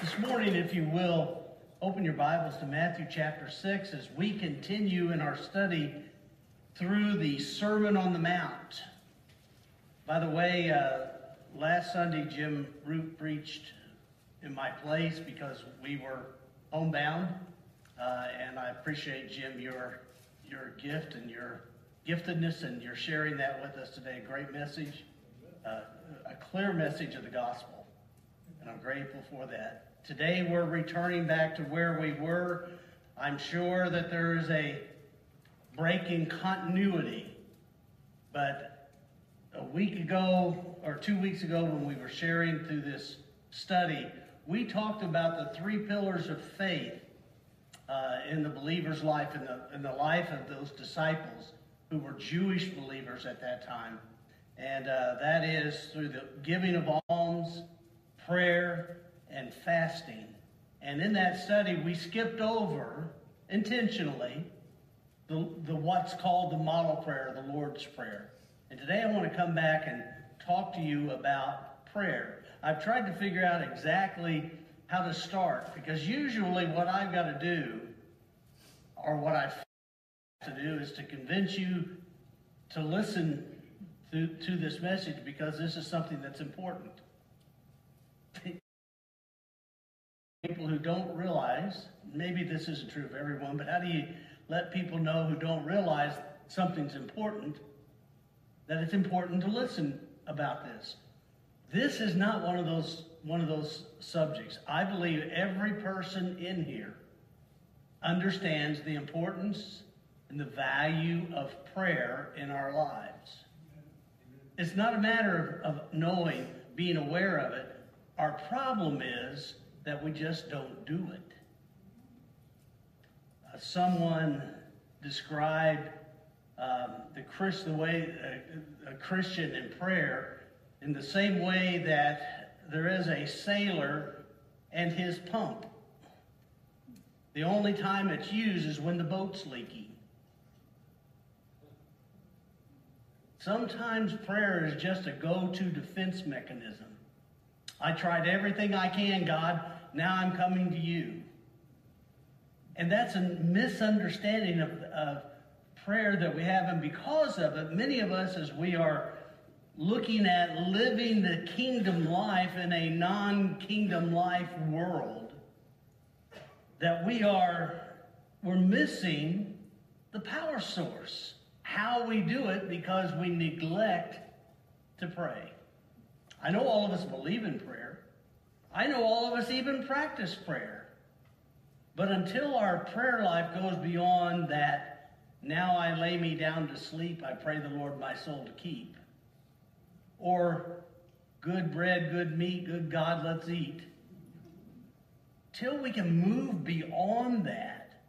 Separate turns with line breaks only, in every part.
This morning, if you will, open your Bibles to Matthew chapter 6 as we continue in our study through the Sermon on the Mount. By the way, uh, last Sunday, Jim Root preached in my place because we were homebound. Uh, and I appreciate, Jim, your, your gift and your giftedness and your sharing that with us today. A great message, uh, a clear message of the gospel. And I'm grateful for that. Today we're returning back to where we were. I'm sure that there is a break in continuity, but a week ago or two weeks ago when we were sharing through this study, we talked about the three pillars of faith uh, in the believer's life, in the, in the life of those disciples who were Jewish believers at that time. And uh, that is through the giving of alms, prayer, and fasting. And in that study, we skipped over intentionally the, the what's called the model prayer, the Lord's Prayer. And today I want to come back and talk to you about prayer. I've tried to figure out exactly how to start because usually what I've got to do or what I have to do is to convince you to listen to, to this message because this is something that's important. people who don't realize, maybe this isn't true of everyone, but how do you let people know who don't realize something's important that it's important to listen about this? This is not one of those one of those subjects. I believe every person in here understands the importance and the value of prayer in our lives. It's not a matter of, of knowing, being aware of it. Our problem is that we just don't do it. Uh, someone described um, the, Christ, the way a, a Christian in prayer in the same way that there is a sailor and his pump. The only time it's used is when the boat's leaking. Sometimes prayer is just a go to defense mechanism. I tried everything I can, God. Now I'm coming to you. And that's a misunderstanding of, of prayer that we have. And because of it, many of us, as we are looking at living the kingdom life in a non kingdom life world, that we are we're missing the power source. How we do it because we neglect to pray. I know all of us believe in prayer. I know all of us even practice prayer. But until our prayer life goes beyond that, now I lay me down to sleep, I pray the Lord my soul to keep. Or good bread, good meat, good God, let's eat. Till we can move beyond that,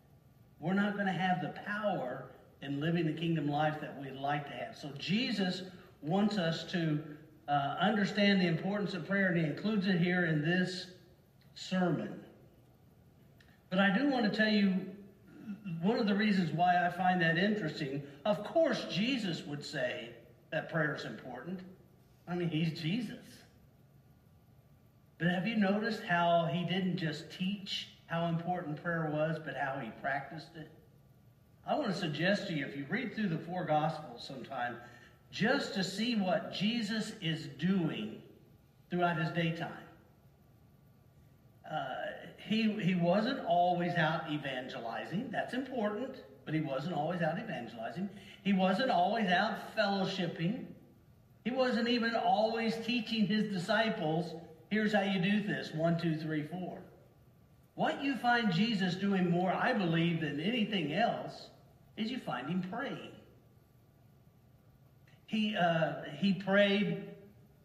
we're not going to have the power in living the kingdom life that we'd like to have. So Jesus wants us to uh, understand the importance of prayer, and he includes it here in this sermon. But I do want to tell you one of the reasons why I find that interesting. Of course, Jesus would say that prayer is important. I mean, he's Jesus. But have you noticed how he didn't just teach how important prayer was, but how he practiced it? I want to suggest to you, if you read through the four Gospels sometime, just to see what Jesus is doing throughout his daytime. Uh, he, he wasn't always out evangelizing. That's important, but he wasn't always out evangelizing. He wasn't always out fellowshipping. He wasn't even always teaching his disciples, here's how you do this one, two, three, four. What you find Jesus doing more, I believe, than anything else is you find him praying. He, uh, he prayed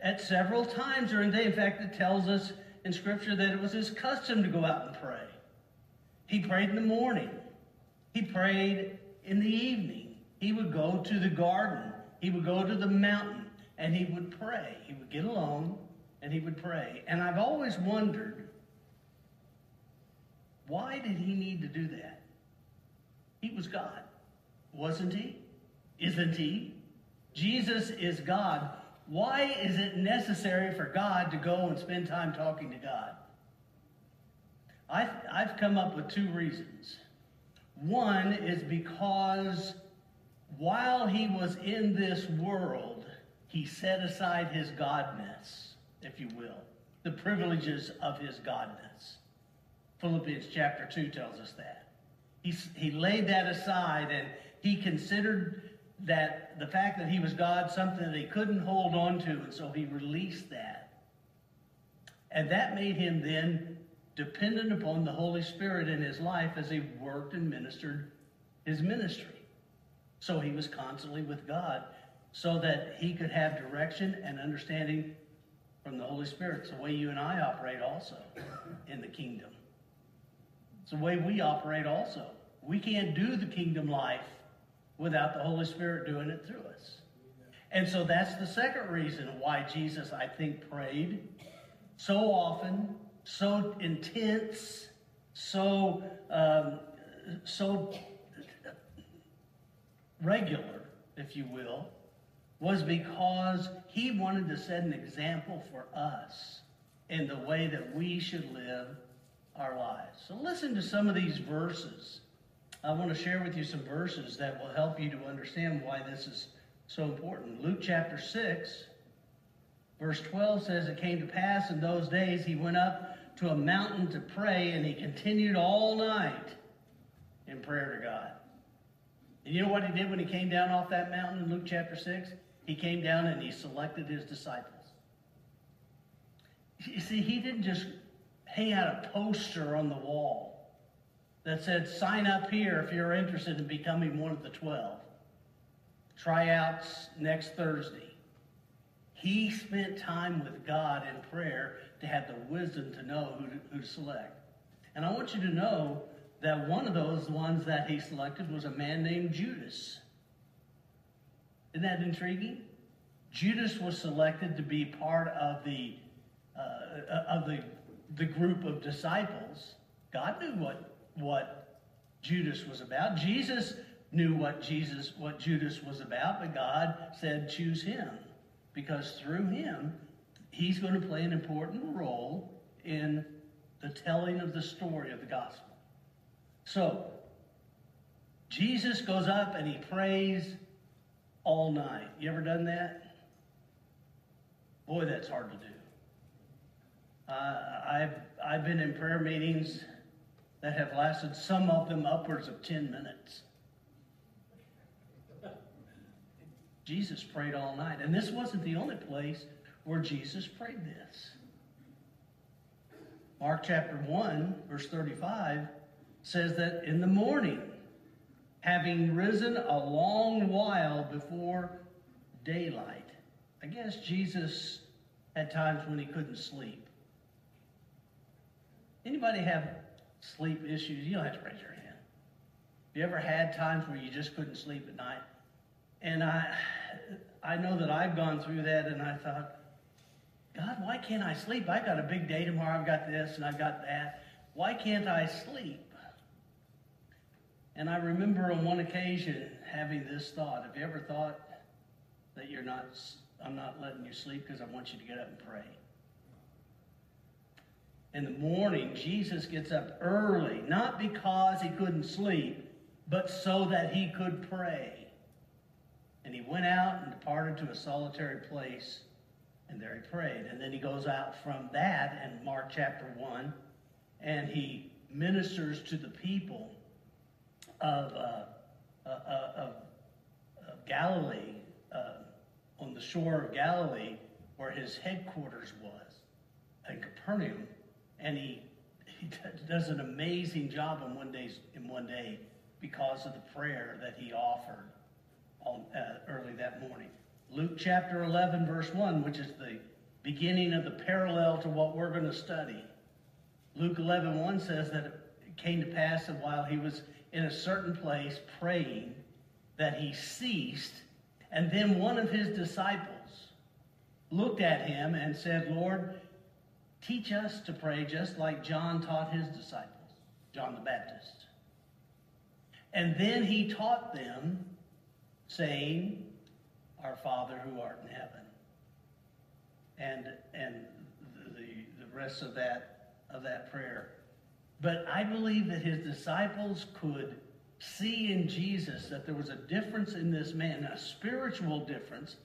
at several times during the day. In fact, it tells us in Scripture that it was his custom to go out and pray. He prayed in the morning. He prayed in the evening. He would go to the garden. He would go to the mountain and he would pray. He would get alone and he would pray. And I've always wondered why did he need to do that? He was God, wasn't he? Isn't he? Jesus is God. Why is it necessary for God to go and spend time talking to God? I, I've come up with two reasons. One is because while he was in this world, he set aside his godness, if you will, the privileges of his godness. Philippians chapter 2 tells us that. He, he laid that aside and he considered that the fact that he was God something that he couldn't hold on to, and so he released that. And that made him then dependent upon the Holy Spirit in his life as he worked and ministered his ministry. So he was constantly with God so that he could have direction and understanding from the Holy Spirit. It's the way you and I operate also in the kingdom. It's the way we operate also. We can't do the kingdom life without the Holy Spirit doing it through us. And so that's the second reason why Jesus, I think, prayed so often, so intense, so um, so regular, if you will, was because he wanted to set an example for us in the way that we should live our lives. So listen to some of these verses. I want to share with you some verses that will help you to understand why this is so important. Luke chapter 6, verse 12 says, It came to pass in those days he went up to a mountain to pray, and he continued all night in prayer to God. And you know what he did when he came down off that mountain in Luke chapter 6? He came down and he selected his disciples. You see, he didn't just hang out a poster on the wall that said, sign up here if you're interested in becoming one of the 12. Tryouts next Thursday. He spent time with God in prayer to have the wisdom to know who to, who to select. And I want you to know that one of those ones that he selected was a man named Judas. Isn't that intriguing? Judas was selected to be part of the uh, of the the group of disciples. God knew what what Judas was about. Jesus knew what Jesus what Judas was about, but God said choose him because through him he's going to play an important role in the telling of the story of the gospel. So, Jesus goes up and he prays all night. You ever done that? Boy, that's hard to do. Uh, I've, I've been in prayer meetings that have lasted, some of them upwards of 10 minutes. Jesus prayed all night. And this wasn't the only place where Jesus prayed this. Mark chapter 1, verse 35 says that in the morning, having risen a long while before daylight, I guess Jesus had times when he couldn't sleep. Anybody have sleep issues? You don't have to raise your hand. Have you ever had times where you just couldn't sleep at night? And I, I know that I've gone through that, and I thought, God, why can't I sleep? I've got a big day tomorrow. I've got this and I've got that. Why can't I sleep? And I remember on one occasion having this thought. Have you ever thought that you're not, I'm not letting you sleep because I want you to get up and pray? In the morning, Jesus gets up early, not because he couldn't sleep, but so that he could pray. And he went out and departed to a solitary place, and there he prayed. And then he goes out from that in Mark chapter 1, and he ministers to the people of, uh, uh, uh, of, of Galilee, uh, on the shore of Galilee, where his headquarters was, in Capernaum, and he he does an amazing job in one day in one day because of the prayer that he offered on, uh, early that morning. Luke chapter 11, verse 1, which is the beginning of the parallel to what we're going to study. Luke 11, 1 says that it came to pass that while he was in a certain place praying that he ceased, and then one of his disciples looked at him and said, Lord, teach us to pray just like John taught his disciples, John the Baptist. And then he taught them, saying, Our Father who art in heaven. And, and the, the rest of that, of that prayer But I believe that his disciples could see in Jesus that there was a difference in this man, a spiritual difference.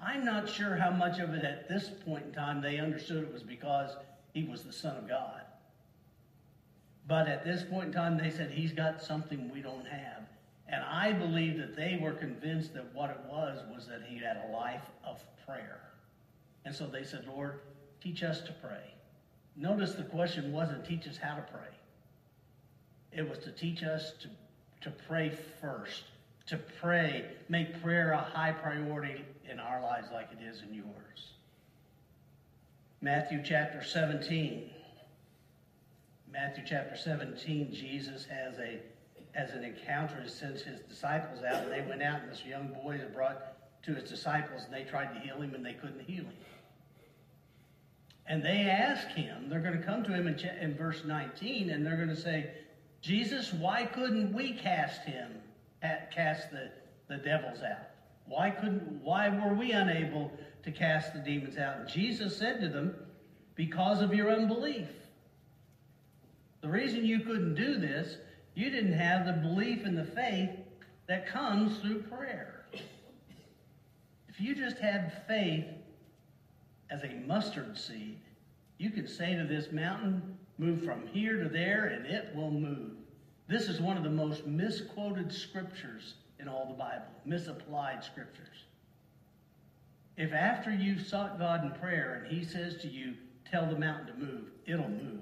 I'm not sure how much of it at this point in time they understood it was because he was the Son of God. But at this point in time, they said, He's got something we don't have. And I believe that they were convinced that what it was was that he had a life of prayer. And so they said, Lord, teach us to pray. Notice the question wasn't teach us how to pray. It was to teach us to, to pray first, to pray, make prayer a high priority in our lives like it is in yours. Matthew chapter 17. Matthew chapter 17, Jesus has a has an encounter. He sends his disciples out, and they went out, and this young boy is brought to his disciples, and they tried to heal him, and they couldn't heal him. And they ask him, they're going to come to him in, in verse 19, and they're going to say, Jesus, why couldn't we cast him, cast the, the devils out? Why couldn't, why were we unable to cast the demons out? Jesus said to them, because of your unbelief. The reason you couldn't do this, you didn't have the belief and the faith that comes through prayer. If you just had faith as a mustard seed, you could say to this mountain, move from here to there, and it will move. This is one of the most misquoted scriptures in all the Bible, misapplied scriptures. If after you've sought God in prayer and He says to you, tell the mountain to move, it'll move.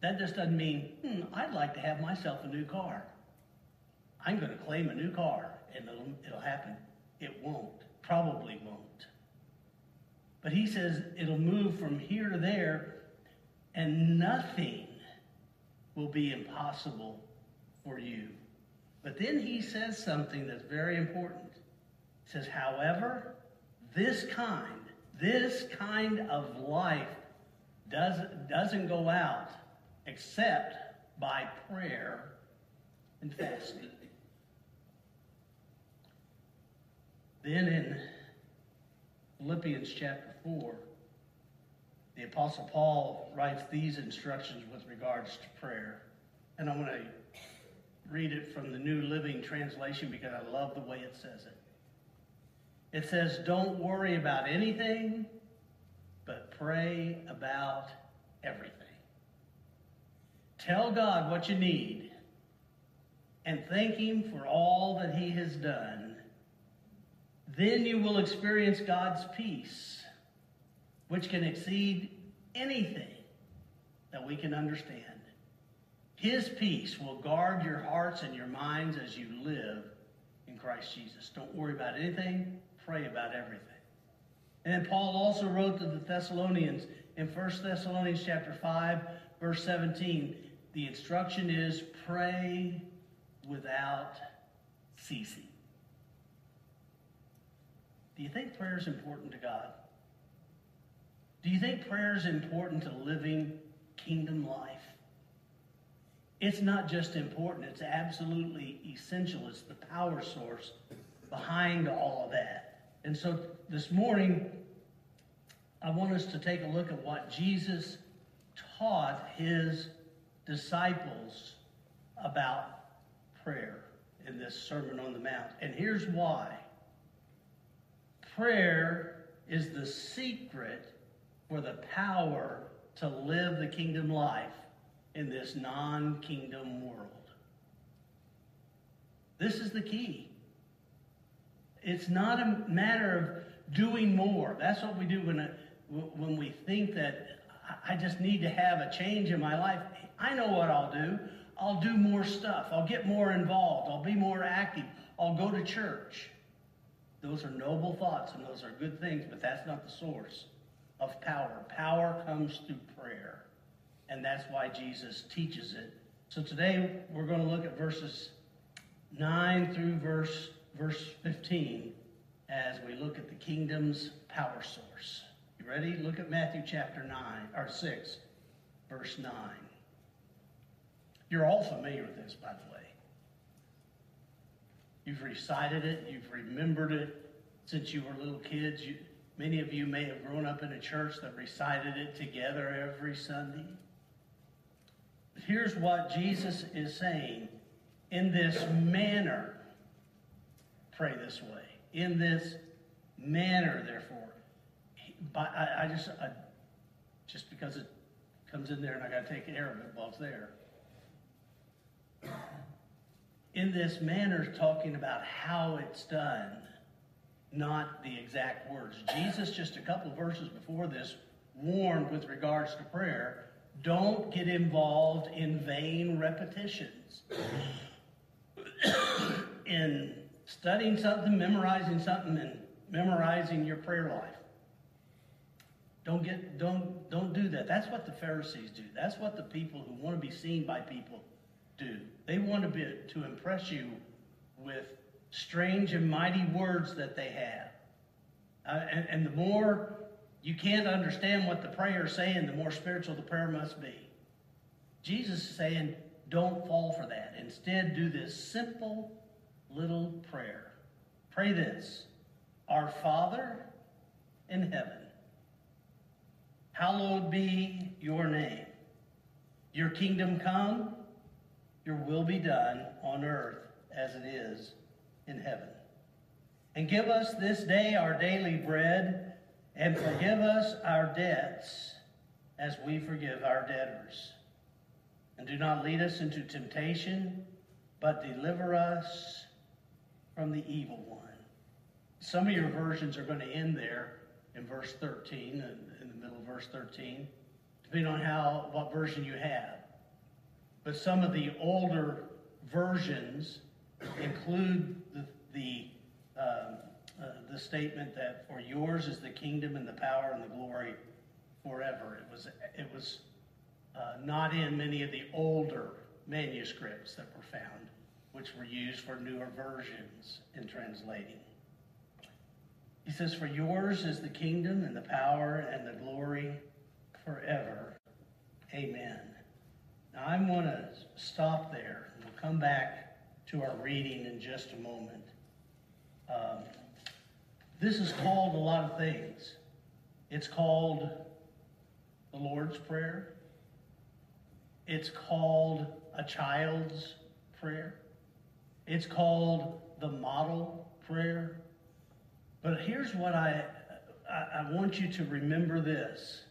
That just doesn't mean, hmm, I'd like to have myself a new car. I'm going to claim a new car and it'll, it'll happen. It won't. Probably won't. But he says it'll move from here to there and nothing will be impossible for you. But then he says something that's very important. He says, however, this kind, this kind of life does, doesn't go out except by prayer and fasting. Then in Philippians chapter 4, the Apostle Paul writes these instructions with regards to prayer. And I'm going to read it from the New Living Translation because I love the way it says it. It says, Don't worry about anything, but pray about everything. Tell God what you need and thank Him for all that He has done. Then you will experience God's peace, which can exceed anything that we can understand. His peace will guard your hearts and your minds as you live in Christ Jesus. Don't worry about anything, pray about everything. And then Paul also wrote to the Thessalonians in 1 Thessalonians chapter 5, verse 17, the instruction is pray without ceasing. Do you think prayer is important to God? Do you think prayer is important to living kingdom life? It's not just important, it's absolutely essential. It's the power source behind all of that. And so this morning, I want us to take a look at what Jesus taught his disciples about prayer in this Sermon on the Mount. And here's why prayer is the secret for the power to live the kingdom life in this non kingdom world. This is the key. It's not a matter of doing more. That's what we do when, uh, when we think that I just need to have a change in my life. I know what I'll do. I'll do more stuff. I'll get more involved. I'll be more active. I'll go to church. Those are noble thoughts and those are good things, but that's not the source of power. Power comes through prayer. And that's why Jesus teaches it. So today we're going to look at verses 9 through verse, verse 15 as we look at the kingdom's power source. You ready? Look at Matthew chapter 9, or 6, verse 9. You're all familiar with this, by the way. You've recited it, you've remembered it since you were little kids. You, many of you may have grown up in a church that recited it together every Sunday. Here's what Jesus is saying in this manner, pray this way. In this manner, therefore. I, I just, I, just because it comes in there and I got to take care of it while it's there. In this manner, talking about how it's done, not the exact words. Jesus, just a couple verses before this, warned with regards to prayer don't get involved in vain repetitions. in studying something, memorizing something, and memorizing your prayer life. Don't get don't don't do that. That's what the Pharisees do. That's what the people who want to be seen by people do. They want to be to impress you with strange and mighty words that they have. Uh, and, and the more you can't understand what the prayer is saying, the more spiritual the prayer must be. Jesus is saying, don't fall for that. Instead, do this simple little prayer. Pray this Our Father in heaven, hallowed be your name. Your kingdom come, your will be done on earth as it is in heaven. And give us this day our daily bread, and forgive us our debts as we forgive our debtors. And do not lead us into temptation, but deliver us from the evil one. Some of your versions are going to end there in verse 13, in the middle of verse 13, depending on how what version you have. But some of the older versions include the, the, uh, the statement that for yours is the kingdom and the power and the glory forever. It was, it was uh, not in many of the older manuscripts that were found, which were used for newer versions in translating. He says, For yours is the kingdom and the power and the glory forever. Amen. Now I'm going to stop there. We'll come back to our reading in just a moment. Um, this is called a lot of things. It's called the Lord's Prayer. It's called a child's prayer. It's called the model prayer. But here's what I, I, I want you to remember this.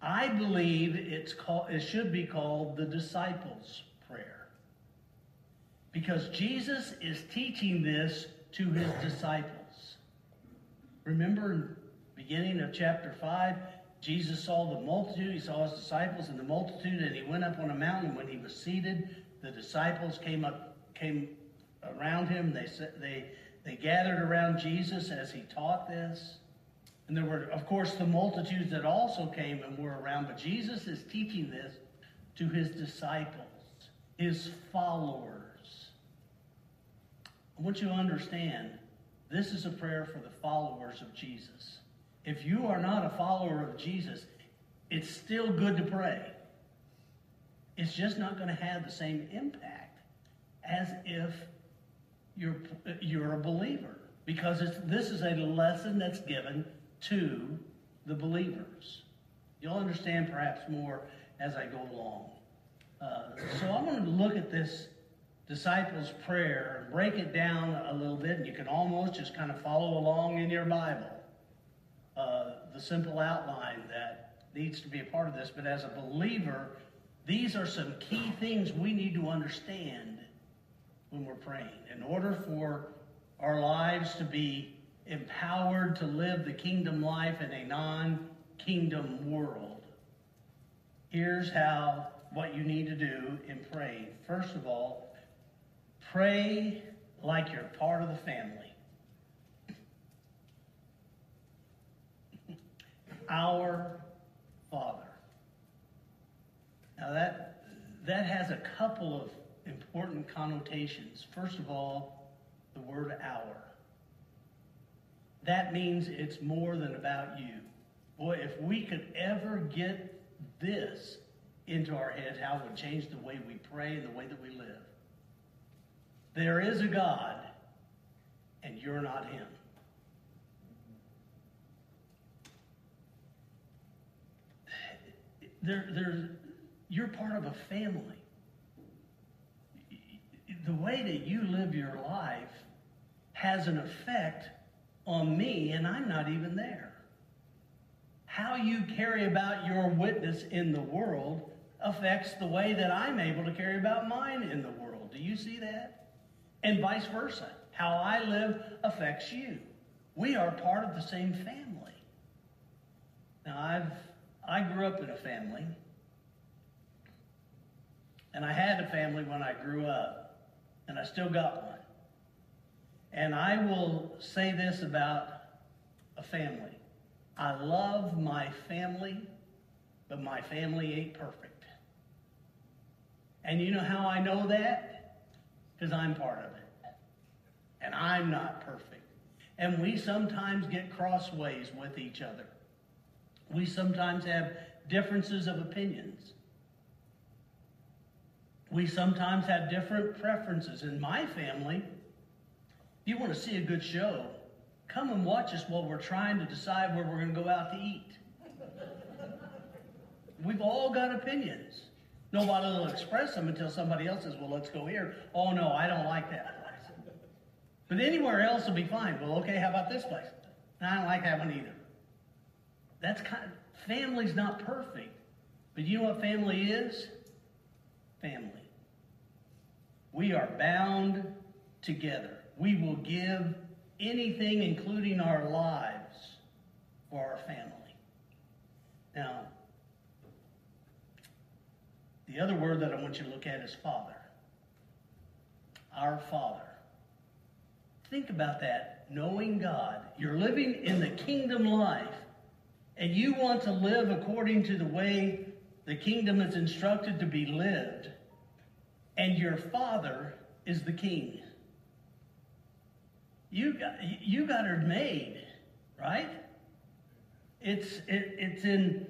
I believe it's called, it should be called the disciples' prayer. Because Jesus is teaching this to his disciples. Remember in beginning of chapter 5, Jesus saw the multitude, he saw his disciples and the multitude, and he went up on a mountain. When he was seated, the disciples came up, came around him. They they they gathered around Jesus as he taught this. And there were, of course, the multitudes that also came and were around. But Jesus is teaching this to his disciples, his followers. I want you to understand this is a prayer for the followers of Jesus. If you are not a follower of Jesus, it's still good to pray. It's just not going to have the same impact as if you're, you're a believer. Because this is a lesson that's given to the believers. You'll understand perhaps more as I go along. Uh, so I'm going to look at this disciples' prayer and break it down a little bit, and you can almost just kind of follow along in your Bible uh, the simple outline that needs to be a part of this. But as a believer, these are some key things we need to understand when we're praying. In order for our lives to be empowered to live the kingdom life in a non kingdom world, here's how what you need to do in praying. First of all, pray like you're part of the family. our Father. Now that that has a couple of important connotations. First of all, the word our. That means it's more than about you. Boy, if we could ever get this into our heads, how it would change the way we pray and the way that we live. There is a God, and you're not Him. there, there's, you're part of a family. The way that you live your life has an effect on me, and I'm not even there. How you carry about your witness in the world affects the way that I'm able to carry about mine in the world. Do you see that? And vice versa. How I live affects you. We are part of the same family. Now, I've I grew up in a family, and I had a family when I grew up, and I still got one. And I will say this about a family I love my family, but my family ain't perfect. And you know how I know that? Because I'm part of it. And I'm not perfect. And we sometimes get crossways with each other. We sometimes have differences of opinions. We sometimes have different preferences. In my family, if you want to see a good show, come and watch us while we're trying to decide where we're going to go out to eat. We've all got opinions. Nobody will express them until somebody else says, well, let's go here. Oh, no, I don't like that. But anywhere else will be fine. Well, okay, how about this place? I don't like that one either. That's kind of, family's not perfect. But you know what family is? Family. We are bound together. We will give anything, including our lives, for our family. Now, the other word that I want you to look at is Father. Our Father. Think about that. Knowing God. You're living in the kingdom life, and you want to live according to the way the kingdom is instructed to be lived, and your Father is the King. You got, you got her made, right? It's, it, it's in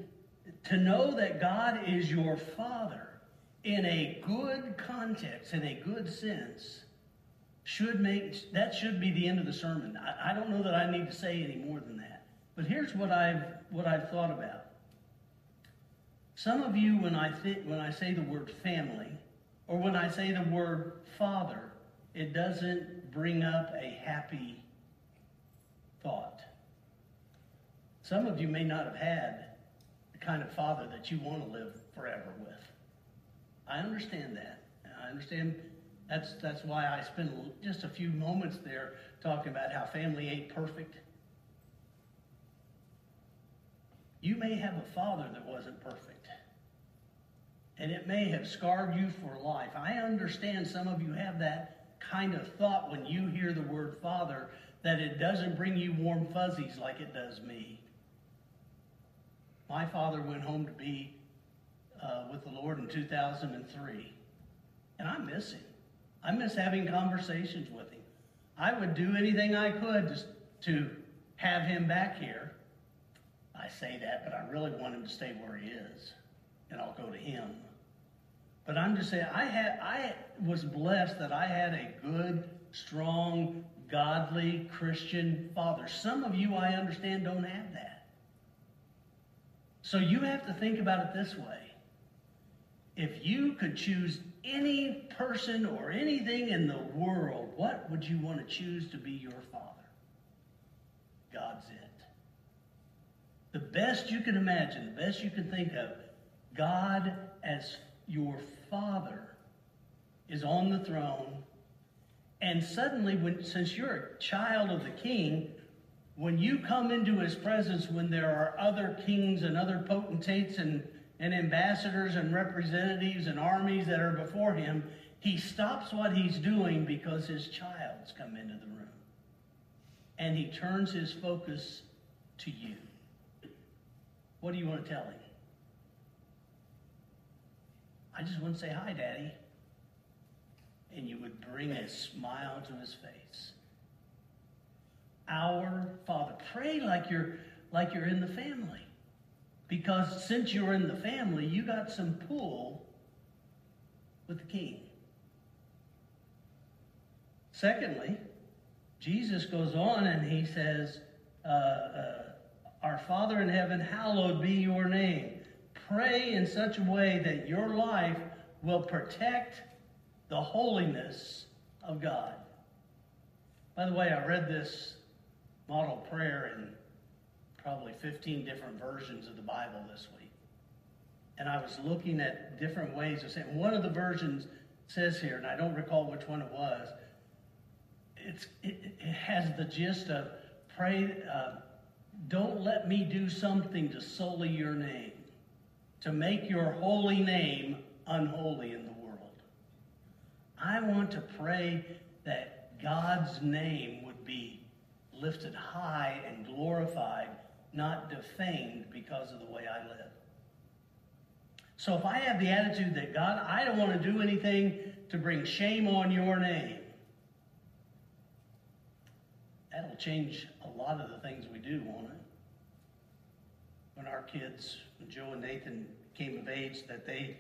to know that God is your Father in a good context, in a good sense, should make that should be the end of the sermon. I, I don't know that I need to say any more than that. But here's what I've what I've thought about. Some of you, when I think when I say the word family, or when I say the word father, it doesn't bring up a happy thought. Some of you may not have had the kind of father that you want to live forever with. I understand that. I understand that's, that's why I spend just a few moments there talking about how family ain't perfect. You may have a father that wasn't perfect. And it may have scarred you for life. I understand some of you have that kind of thought when you hear the word father that it doesn't bring you warm fuzzies like it does me. My father went home to be uh, with the Lord in 2003. And I miss him. I miss having conversations with him. I would do anything I could just to have him back here. I say that, but I really want him to stay where he is, and I'll go to him. But I'm just saying, I had, I was blessed that I had a good, strong, godly Christian father. Some of you, I understand, don't have that. So you have to think about it this way if you could choose any person or anything in the world, what would you want to choose to be your father? God's it. The best you can imagine, the best you can think of, God as your father is on the throne. And suddenly, when, since you're a child of the king, when you come into his presence, when there are other kings and other potentates and and ambassadors and representatives and armies that are before him, he stops what he's doing because his child's come into the room. And he turns his focus to you. What do you want to tell him? I just want to say hi, Daddy. And you would bring a smile to his face. Our Father. Pray like you're like you're in the family. Because since you're in the family, you got some pull with the king. Secondly, Jesus goes on and he says, uh, uh, Our Father in heaven, hallowed be your name. pray in such a way that your life will protect the holiness of God. By the way, I read this model prayer in probably 15 different versions of the Bible this week. And I was looking at different ways of saying, one of the versions says here, and I don't recall which one it was, it's, it, it has the gist of pray, uh, don't let me do something to sully your name, to make your holy name unholy in the world. I want to pray that God's name would be lifted high and glorified, not defamed because of the way I live. So if I have the attitude that God, I don't want to do anything to bring shame on your name, that'll change a lot of the things we do, won't it? When our kids, when Joe and Nathan came of age, that they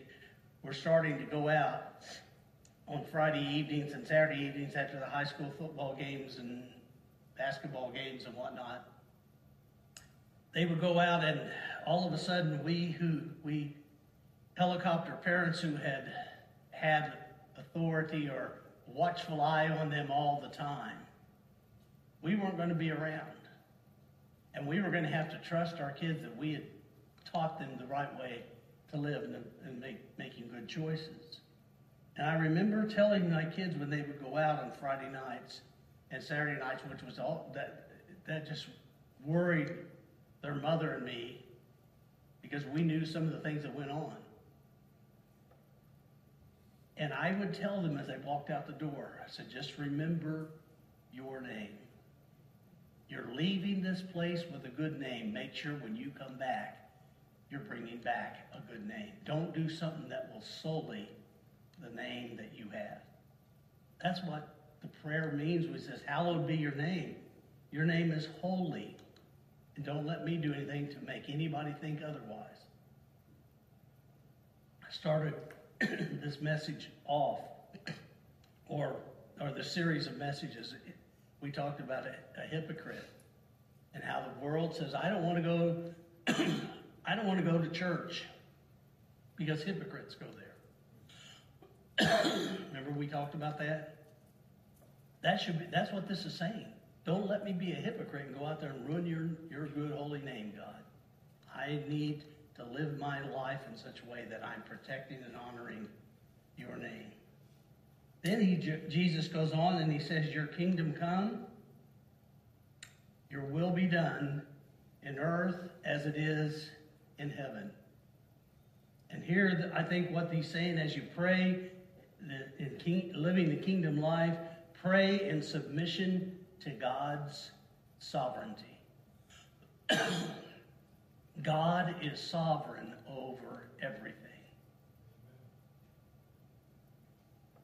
were starting to go out on Friday evenings and Saturday evenings after the high school football games and basketball games and whatnot. They would go out and all of a sudden we who we helicopter parents who had had authority or watchful eye on them all the time, we weren't going to be around. And we were going to have to trust our kids that we had taught them the right way to live and, and make, making good choices. And I remember telling my kids when they would go out on Friday nights and Saturday nights, which was all that that just worried their mother and me because we knew some of the things that went on. And I would tell them as they walked out the door, I said, just remember your name. You're leaving this place with a good name. Make sure when you come back, you're bringing back a good name. Don't do something that will sully the name that you have. That's what the prayer means it says, Hallowed be your name. Your name is holy. And don't let me do anything to make anybody think otherwise. I started this message off, or, or the series of messages. We talked about a, a hypocrite and how the world says, I don't want to go, I don't want to go to church because hypocrites go there. Remember we talked about that? That should be that's what this is saying. Don't let me be a hypocrite and go out there and ruin your, your good holy name, God. I need to live my life in such a way that I'm protecting and honoring your name. Then he, Jesus goes on and he says, Your kingdom come, your will be done in earth as it is in heaven. And here, I think what he's saying as you pray, in living the kingdom life, pray in submission to God's sovereignty. God is sovereign over everything.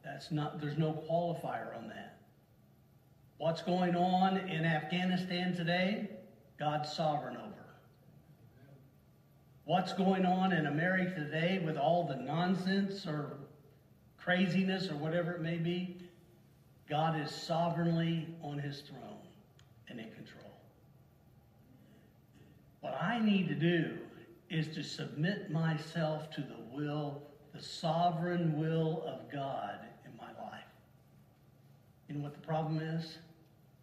That's not, there's no qualifier on that. What's going on in Afghanistan today, God's sovereign over. What's going on in America today with all the nonsense or craziness or whatever it may be, God is sovereignly on his throne and in control. What I need to do is to submit myself to the will, the sovereign will of God in my life. You know what the problem is?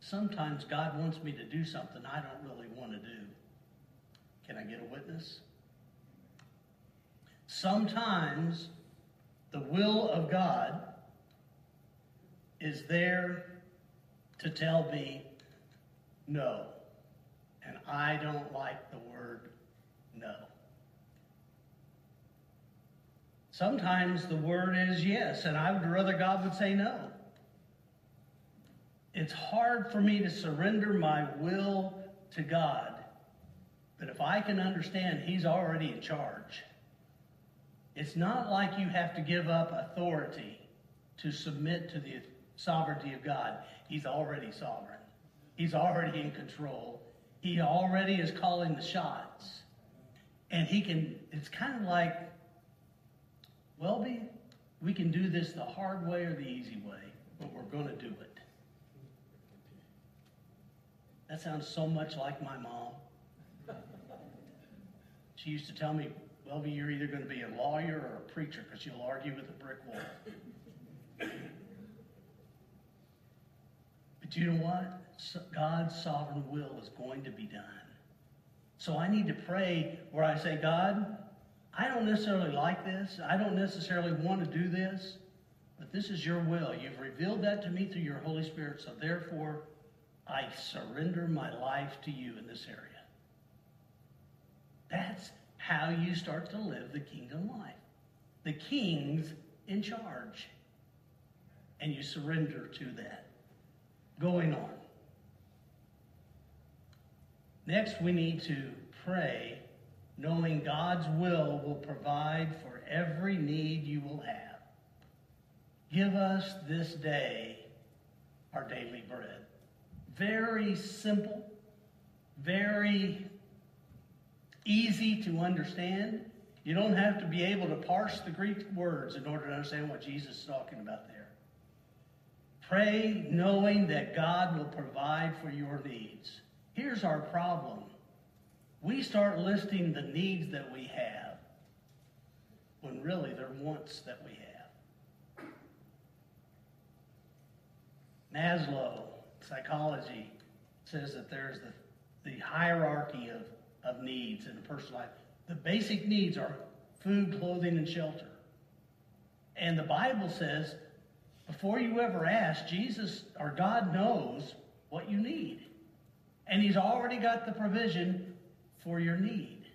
Sometimes God wants me to do something I don't really want to do. Can I get a witness? Sometimes the will of God is there to tell me no. And I don't like the word no. Sometimes the word is yes, and I would rather God would say no. It's hard for me to surrender my will to God, but if I can understand He's already in charge, it's not like you have to give up authority to submit to the sovereignty of God. He's already sovereign. He's already in control. He already is calling the shots. And he can, it's kind of like, well, be, we can do this the hard way or the easy way, but we're going to do it. That sounds so much like my mom. She used to tell me Well, you're either going to be a lawyer or a preacher because you'll argue with a brick wall. But you know what? God's sovereign will is going to be done. So I need to pray where I say, God, I don't necessarily like this. I don't necessarily want to do this, but this is your will. You've revealed that to me through your Holy Spirit, so therefore I surrender my life to you in this area. That's how you start to live the kingdom life. The king's in charge. And you surrender to that. Going on. Next, we need to pray knowing God's will will provide for every need you will have. Give us this day our daily bread. Very simple, very easy to understand. You don't have to be able to parse the Greek words in order to understand what Jesus is talking about there. Pray knowing that God will provide for your needs. Here's our problem. We start listing the needs that we have when really they're wants that we have. Maslow, psychology, says that there's the, the hierarchy of of needs in a person's life. The basic needs are food, clothing, and shelter. And the Bible says, before you ever ask, Jesus or God knows what you need. And He's already got the provision for your need.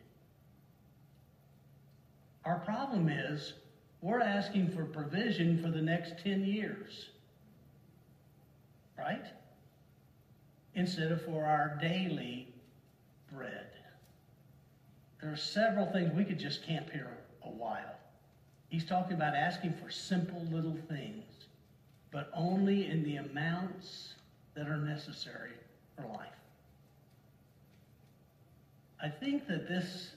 Our problem is we're asking for provision for the next 10 years. Right? Instead of for our daily bread. There are several things. We could just camp here a while. He's talking about asking for simple little things, but only in the amounts that are necessary for life. I think that this,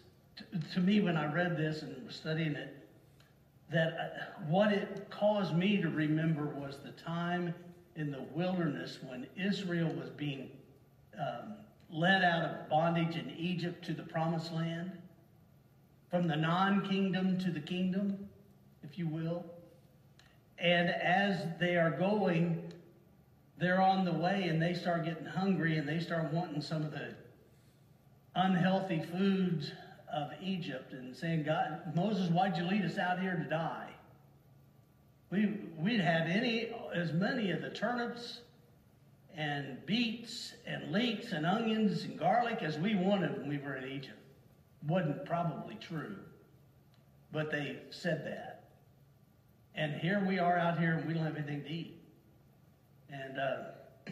to me, when I read this and was studying it, that uh, what it caused me to remember was the time in the wilderness when Israel was being um, led out of bondage in Egypt to the promised land, from the non kingdom to the kingdom, if you will. And as they are going, they're on the way and they start getting hungry and they start wanting some of the unhealthy foods of Egypt and saying, God, Moses, why'd you lead us out here to die? We, we'd had any, as many of the turnips and beets and leeks and onions and garlic as we wanted when we were in Egypt. Wasn't probably true, but they said that. And here we are out here and we don't have anything to eat. And uh,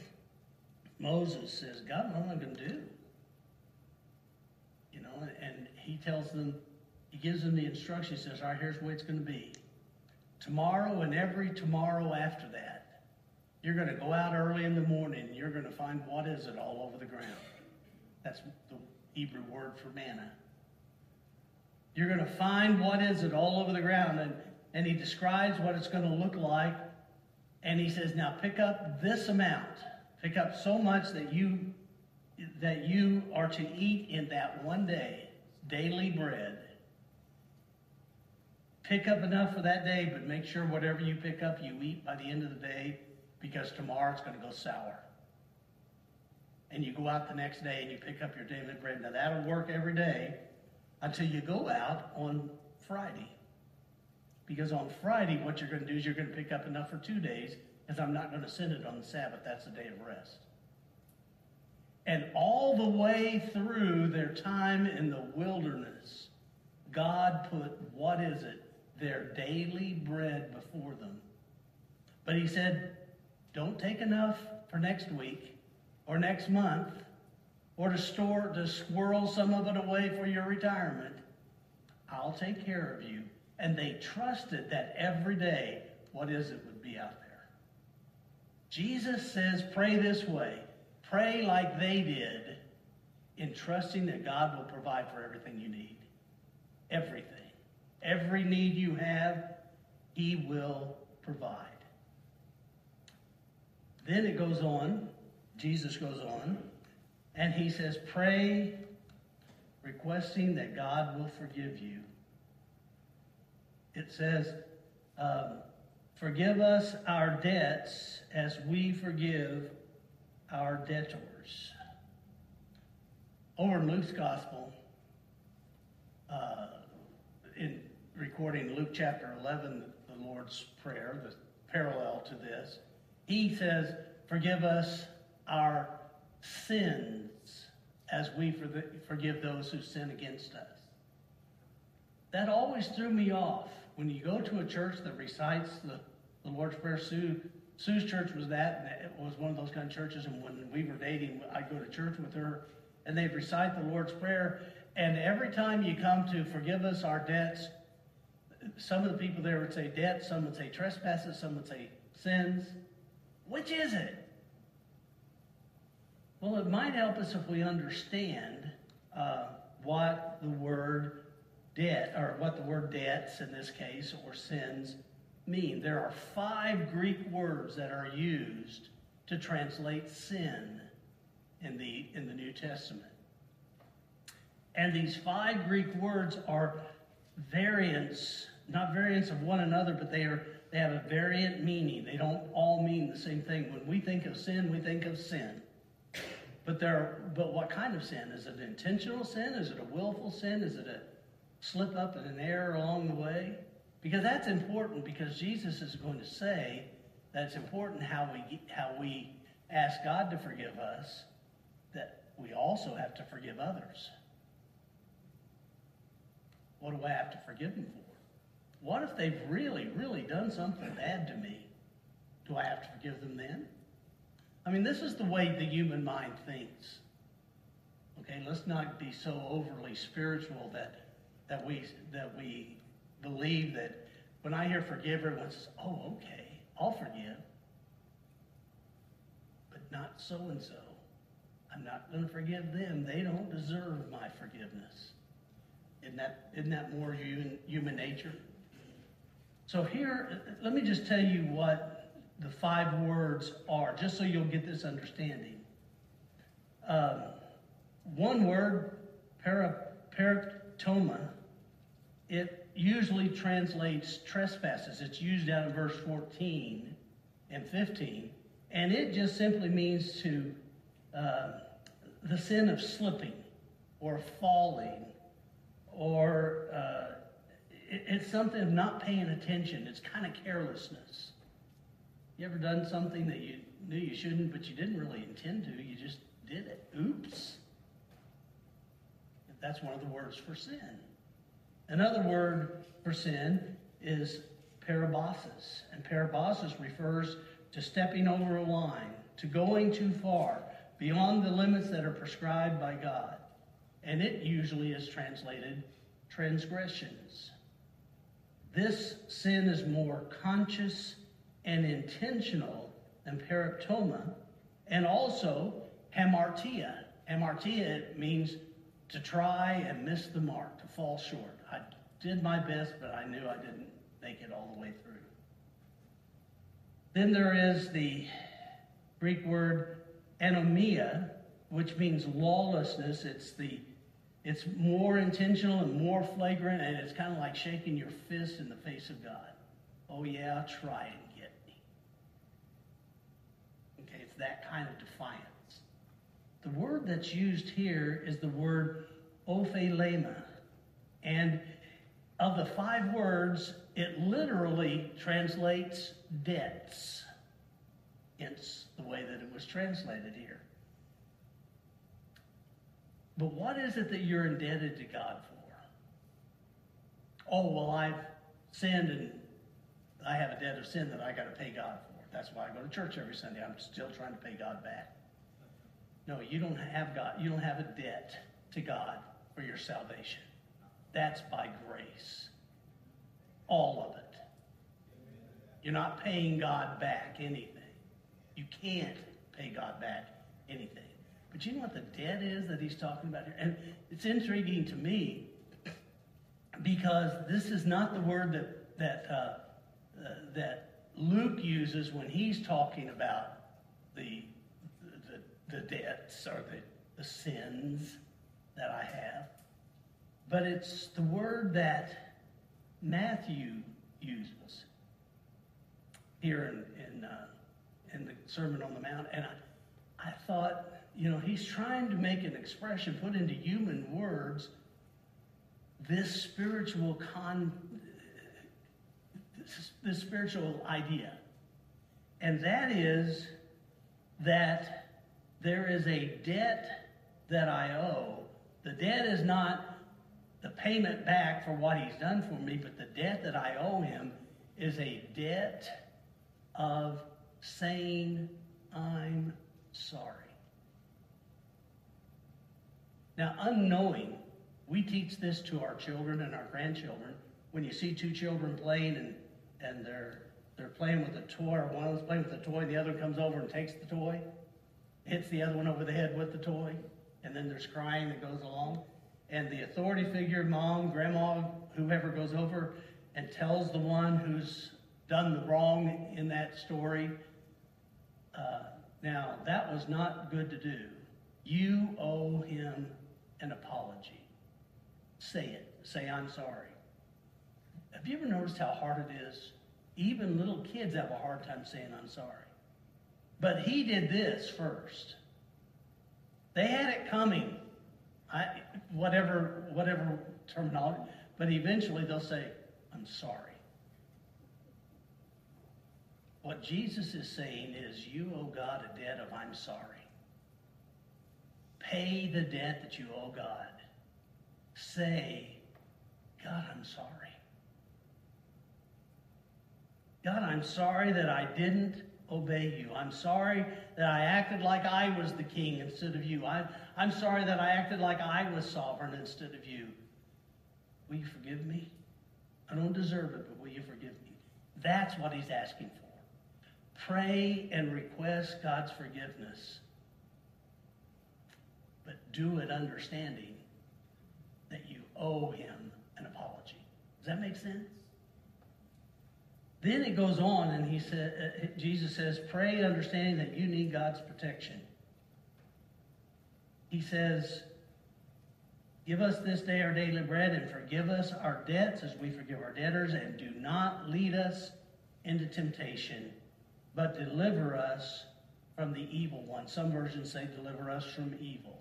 Moses says, God, what am I going to do? You know, and he tells them, he gives them the instruction. He says, all right, here's the way it's going to be. Tomorrow and every tomorrow after that, you're going to go out early in the morning you're going to find what is it all over the ground. That's the Hebrew word for manna. You're going to find what is it all over the ground. And, and he describes what it's going to look like. And he says, now pick up this amount. Pick up so much that you that you are to eat in that one day, daily bread. Pick up enough for that day, but make sure whatever you pick up, you eat by the end of the day because tomorrow it's going to go sour. And you go out the next day and you pick up your daily bread. Now that'll work every day until you go out on Friday. Because on Friday, what you're going to do is you're going to pick up enough for two days, because I'm not going to send it on the Sabbath. That's the day of rest. And all the way through their time in the wilderness, God put, what is it? Their daily bread before them. But he said, don't take enough for next week or next month or to store, to squirrel some of it away for your retirement. I'll take care of you. And they trusted that every day, what is it would be out there. Jesus says, pray this way. Pray like they did in trusting that God will provide for everything you need. Everything. Every need you have, He will provide. Then it goes on, Jesus goes on, and he says, Pray requesting that God will forgive you it says, um, Forgive us our debts as we forgive our debtors. Over in Luke's Gospel, uh, in recording Luke chapter 11, the Lord's Prayer, the parallel to this, he says, Forgive us our sins as we forgive those who sin against us. That always threw me off. When you go to a church that recites the, the Lord's Prayer, Sue, Sue's church was that, and it was one of those kind of churches. And when we were dating, I'd go to church with her, and they'd recite the Lord's Prayer. And every time you come to forgive us our debts, some of the people there would say debts, some would say trespasses, some would say sins. Which is it? Well, it might help us if we understand uh, what the word debt, or what the word debts in this case, or sins mean. There are five Greek words that are used to translate sin in the, in the New Testament. And these five Greek words are variants, not variants of one another, but they are they have a variant meaning. They don't all mean the same thing. When we think of sin, we think of sin. But there, but what kind of sin? Is it intentional sin? Is it a willful sin? Is it a slip up in an error along the way? Because that's important because Jesus is going to say that it's important how we how we ask God to forgive us, that we also have to forgive others. What do I have to forgive them for? What if they've really, really done something bad to me? Do I have to forgive them then? I mean, this is the way the human mind thinks. Okay, let's not be so overly spiritual that that we that we believe that when I hear forgive, everyone says, "Oh, okay, I'll forgive," but not so and so. I'm not going to forgive them. They don't deserve my forgiveness. Isn't that isn't that more human human nature? So here, let me just tell you what the five words are, just so you'll get this understanding. Um, one word, para, paraptoma, it usually translates trespasses. It's used out of verse 14 and 15, and it just simply means to uh, the sin of slipping or falling or uh, it, it's something of not paying attention. It's kind of carelessness. You ever done something that you knew you shouldn't, but you didn't really intend to? You just did it. Oops. That's one of the words for sin. Another word for sin is parabasis. And parabasis refers to stepping over a line, to going too far, beyond the limits that are prescribed by God. And it usually is translated transgressions. This sin is more conscious and intentional than paraptoma, and also hamartia. Hamartia means to try and miss the mark, to fall short. I did my best, but I knew I didn't make it all the way through. Then there is the Greek word anomia, which means lawlessness. It's the it's more intentional and more flagrant, and it's kind of like shaking your fist in the face of God. Oh yeah, try and get me. Okay, it's that kind of defiance. The word that's used here is the word ophelema. And of the five words, it literally translates debts. Hence the way that it was translated here. But what is it that you're indebted to God for? Oh, well, I've sinned and I have a debt of sin that I got to pay God for. That's why I go to church every Sunday. I'm still trying to pay God back. No, you don't have God. You don't have a debt to God for your salvation. That's by grace. All of it. You're not paying God back anything. You can't pay God back anything. But you know what the debt is that he's talking about here? And it's intriguing to me because this is not the word that that uh, uh, that Luke uses when he's talking about the, the, debts or the, the sins that I have. But it's the word that Matthew uses here in, in, uh, in the Sermon on the Mount. And I, I thought, you know, he's trying to make an expression, put into human words, this spiritual con, this, this spiritual idea. And that is that there is a debt that I owe. The debt is not the payment back for what he's done for me, but the debt that I owe him is a debt of saying, I'm sorry. Now, unknowing, we teach this to our children and our grandchildren. When you see two children playing and, and they're, they're playing with a toy, or one of them's playing with a toy, and the other comes over and takes the toy, hits the other one over the head with the toy, and then there's crying that goes along. And the authority figure, mom, grandma, whoever goes over and tells the one who's done the wrong in that story, uh, now that was not good to do. You owe him an apology. Say it. Say, I'm sorry. Have you ever noticed how hard it is? Even little kids have a hard time saying, I'm sorry. But he did this first. They had it coming. I, whatever, whatever terminology, but eventually they'll say, I'm sorry. What Jesus is saying is, you owe God a debt of I'm sorry. Pay the debt that you owe God. Say, God, I'm sorry. God, I'm sorry that I didn't obey you. I'm sorry that I acted like I was the king instead of you. I, I'm sorry that I acted like I was sovereign instead of you. Will you forgive me? I don't deserve it, but will you forgive me? That's what he's asking for. Pray and request God's forgiveness but do it understanding that you owe him an apology. Does that make sense? Then it goes on, and he said, uh, Jesus says, "Pray, understanding that you need God's protection." He says, "Give us this day our daily bread, and forgive us our debts as we forgive our debtors, and do not lead us into temptation, but deliver us from the evil one." Some versions say, "Deliver us from evil."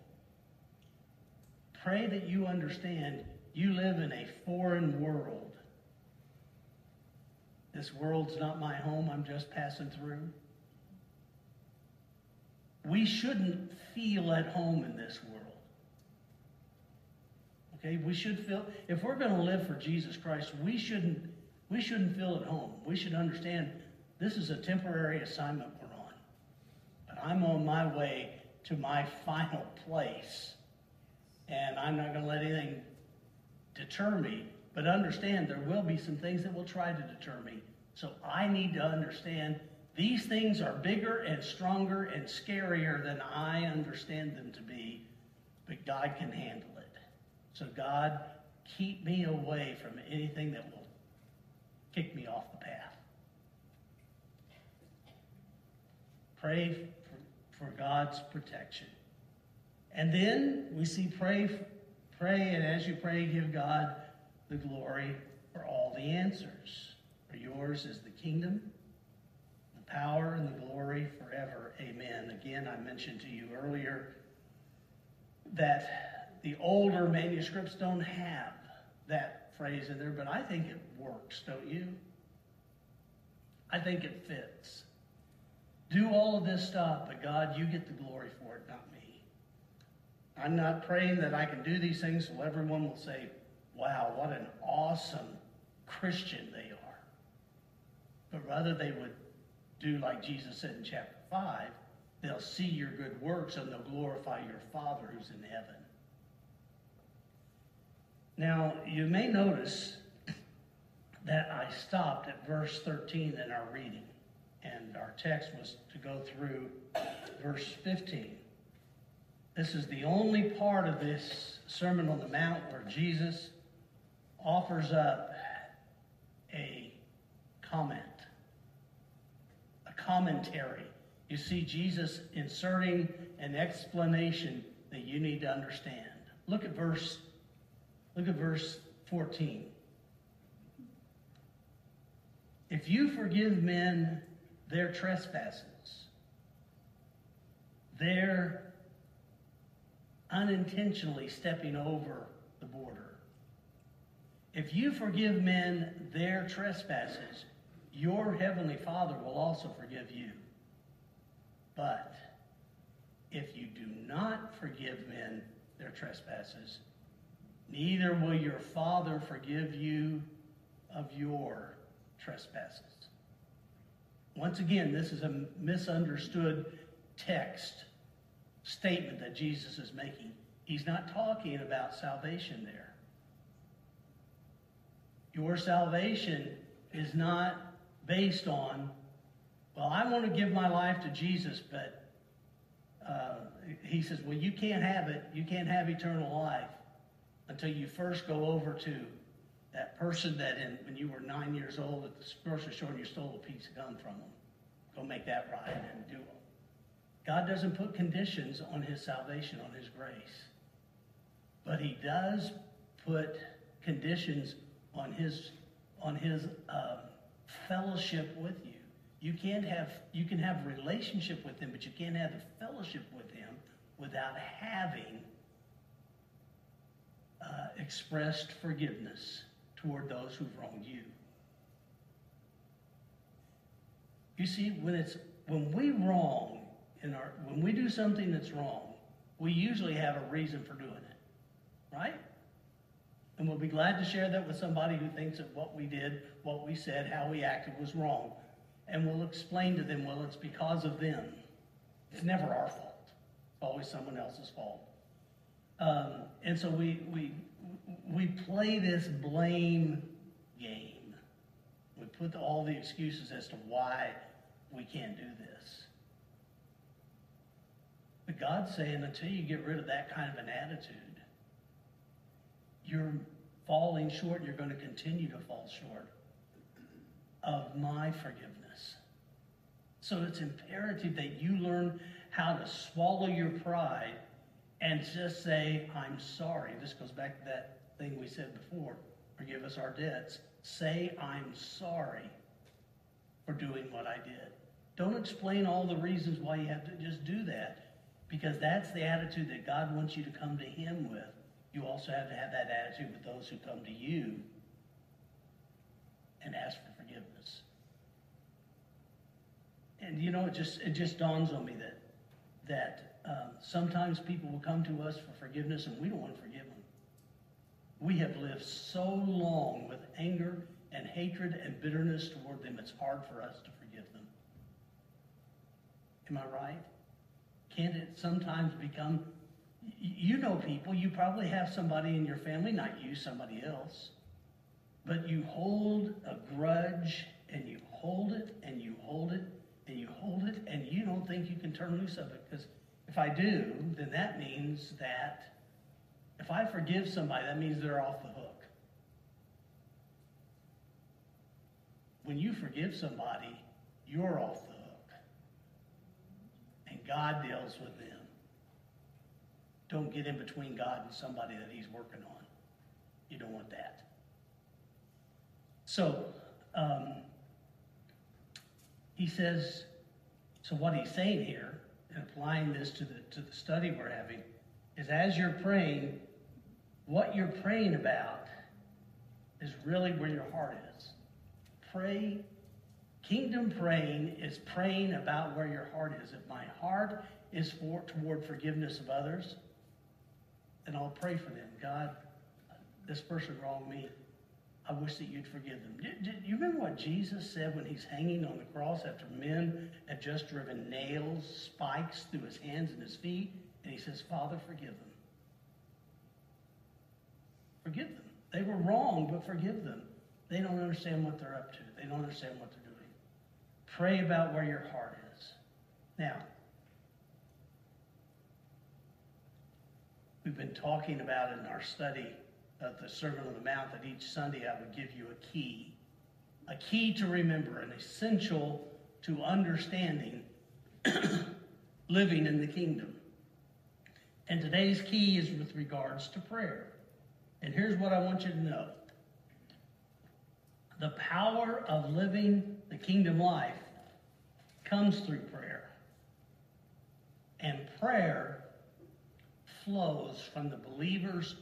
Pray that you understand you live in a foreign world. This world's not my home, I'm just passing through. We shouldn't feel at home in this world. Okay, we should feel if we're going to live for Jesus Christ, we shouldn't we shouldn't feel at home. We should understand this is a temporary assignment we're on. But I'm on my way to my final place and I'm not going to let anything deter me. But understand there will be some things that will try to deter me. So I need to understand these things are bigger and stronger and scarier than I understand them to be, but God can handle it. So, God, keep me away from anything that will kick me off the path. Pray for, for God's protection. And then we see pray, pray, and as you pray, give God the glory for all the answers. For yours is the kingdom, the power, and the glory forever. Amen. Again, I mentioned to you earlier that the older manuscripts don't have that phrase in there, but I think it works, don't you? I think it fits. Do all of this stuff, but God, you get the glory for it, not me. I'm not praying that I can do these things so everyone will say, wow, what an awesome Christian they are. But rather they would do like Jesus said in chapter 5, they'll see your good works and they'll glorify your Father who's in heaven. Now, you may notice that I stopped at verse 13 in our reading, and our text was to go through verse 15. This is the only part of this Sermon on the Mount where Jesus offers up a comment, a commentary. You see Jesus inserting an explanation that you need to understand. Look at verse look at verse 14. If you forgive men their trespasses, they're unintentionally stepping over the border. If you forgive men their trespasses, your heavenly Father will also forgive you. But if you do not forgive men their trespasses, neither will your Father forgive you of your trespasses. Once again, this is a misunderstood text statement that Jesus is making. He's not talking about salvation there. Your salvation is not based on, well, I want to give my life to Jesus, but uh, he says, well, you can't have it. You can't have eternal life until you first go over to that person that in, when you were nine years old at the grocery store and you stole a piece of gum from them. Go make that right and do it. God doesn't put conditions on his salvation, on his grace. But he does put conditions on his, on his um, fellowship with you. You can't have, you can have relationship with him, but you can't have the fellowship with him without having uh, expressed forgiveness toward those who've wronged you. You see, when it's when we wrong in our when we do something that's wrong, we usually have a reason for doing it. Right? And we'll be glad to share that with somebody who thinks that what we did, what we said, how we acted was wrong. And we'll explain to them, well, it's because of them. It's never our fault. It's always someone else's fault. Um, and so we, we, we play this blame game. We put all the excuses as to why we can't do this. But God's saying until you get rid of that kind of an attitude, you're falling short, you're going to continue to fall short of my forgiveness. So it's imperative that you learn how to swallow your pride and just say, I'm sorry. This goes back to that thing we said before forgive us our debts. Say, I'm sorry for doing what I did. Don't explain all the reasons why you have to just do that because that's the attitude that God wants you to come to Him with. You also have to have that attitude with those who come to you and ask for forgiveness. And you know, it just it just dawns on me that that um, sometimes people will come to us for forgiveness and we don't want to forgive them. We have lived so long with anger and hatred and bitterness toward them, it's hard for us to forgive them. Am I right? Can't it sometimes become you know people, you probably have somebody in your family, not you, somebody else, but you hold a grudge and you hold it and you hold it and you hold it and you don't think you can turn loose of it. Because if I do, then that means that if I forgive somebody, that means they're off the hook. When you forgive somebody, you're off the hook. And God deals with them. Don't get in between God and somebody that He's working on. You don't want that. So, um, he says, so what he's saying here, and applying this to the, to the study we're having, is as you're praying, what you're praying about is really where your heart is. Pray. Kingdom praying is praying about where your heart is. If my heart is for, toward forgiveness of others, then I'll pray for them. God, this person wronged me. I wish that you'd forgive them. Do, do, you remember what Jesus said when he's hanging on the cross after men had just driven nails, spikes through his hands and his feet? And he says, Father, forgive them. Forgive them. They were wrong, but forgive them. They don't understand what they're up to. They don't understand what they're doing. Pray about where your heart is. Now, We've been talking about in our study of the Sermon on the Mount that each Sunday I would give you a key. A key to remember, an essential to understanding living in the kingdom. And today's key is with regards to prayer. And here's what I want you to know The power of living the kingdom life comes through prayer. And prayer flows from the believer's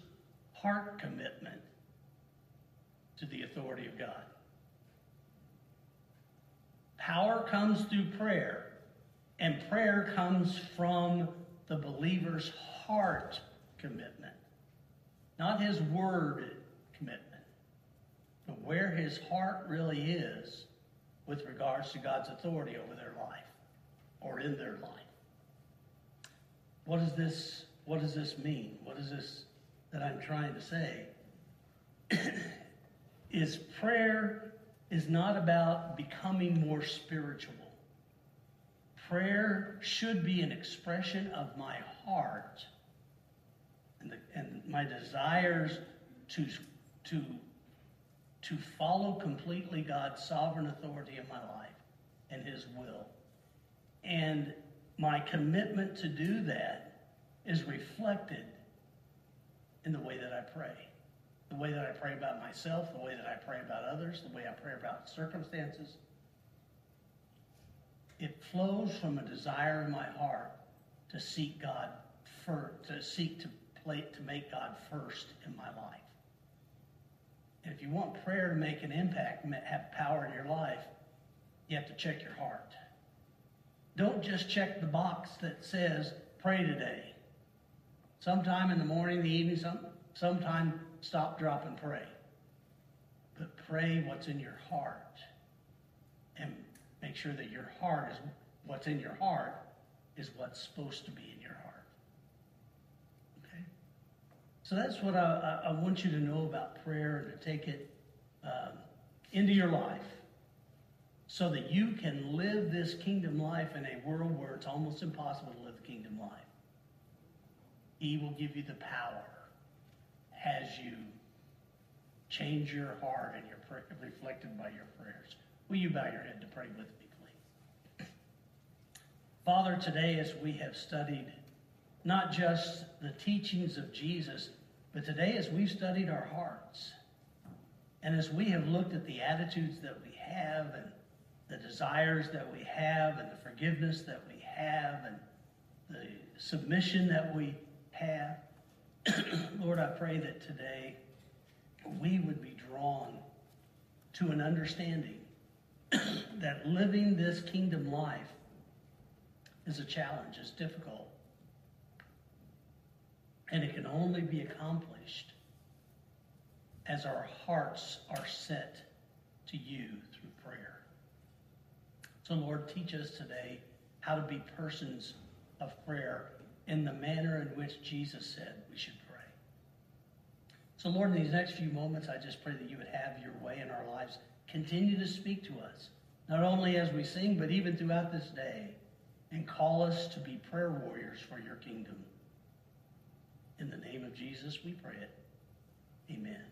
heart commitment to the authority of God. Power comes through prayer, and prayer comes from the believer's heart commitment, not his word commitment, but where his heart really is with regards to God's authority over their life or in their life. What does this what does this mean? What is this that I'm trying to say? is prayer is not about becoming more spiritual. Prayer should be an expression of my heart and, the, and my desires to, to, to follow completely God's sovereign authority in my life and His will. And my commitment to do that is reflected in the way that I pray the way that I pray about myself, the way that I pray about others, the way I pray about circumstances. It flows from a desire in my heart to seek God first, to seek to play, to make God first in my life. And if you want prayer to make an impact, have power in your life, you have to check your heart. Don't just check the box that says pray today. Sometime in the morning, the evening, some, sometime stop, drop, and pray. But pray what's in your heart. And make sure that your heart is what's in your heart is what's supposed to be in your heart. Okay? So that's what I, I, want you to know about prayer and to take it um, into your life so that you can live this kingdom life in a world where it's almost impossible to live the kingdom life. He will give you the power as you change your heart and your prayer reflected by your prayers. Will you bow your head to pray with me, please? Father, today as we have studied not just the teachings of Jesus, but today as we've studied our hearts, and as we have looked at the attitudes that we have and the desires that we have and the forgiveness that we have and the submission that we have, Lord, I pray that today we would be drawn to an understanding that living this kingdom life is a challenge, it's difficult, and it can only be accomplished as our hearts are set to you through prayer. So, Lord, teach us today how to be persons of prayer in the manner in which Jesus said we should pray. So, Lord, in these next few moments, I just pray that you would have your way in our lives. Continue to speak to us, not only as we sing, but even throughout this day, and call us to be prayer warriors for your kingdom. In the name of Jesus, we pray it. Amen.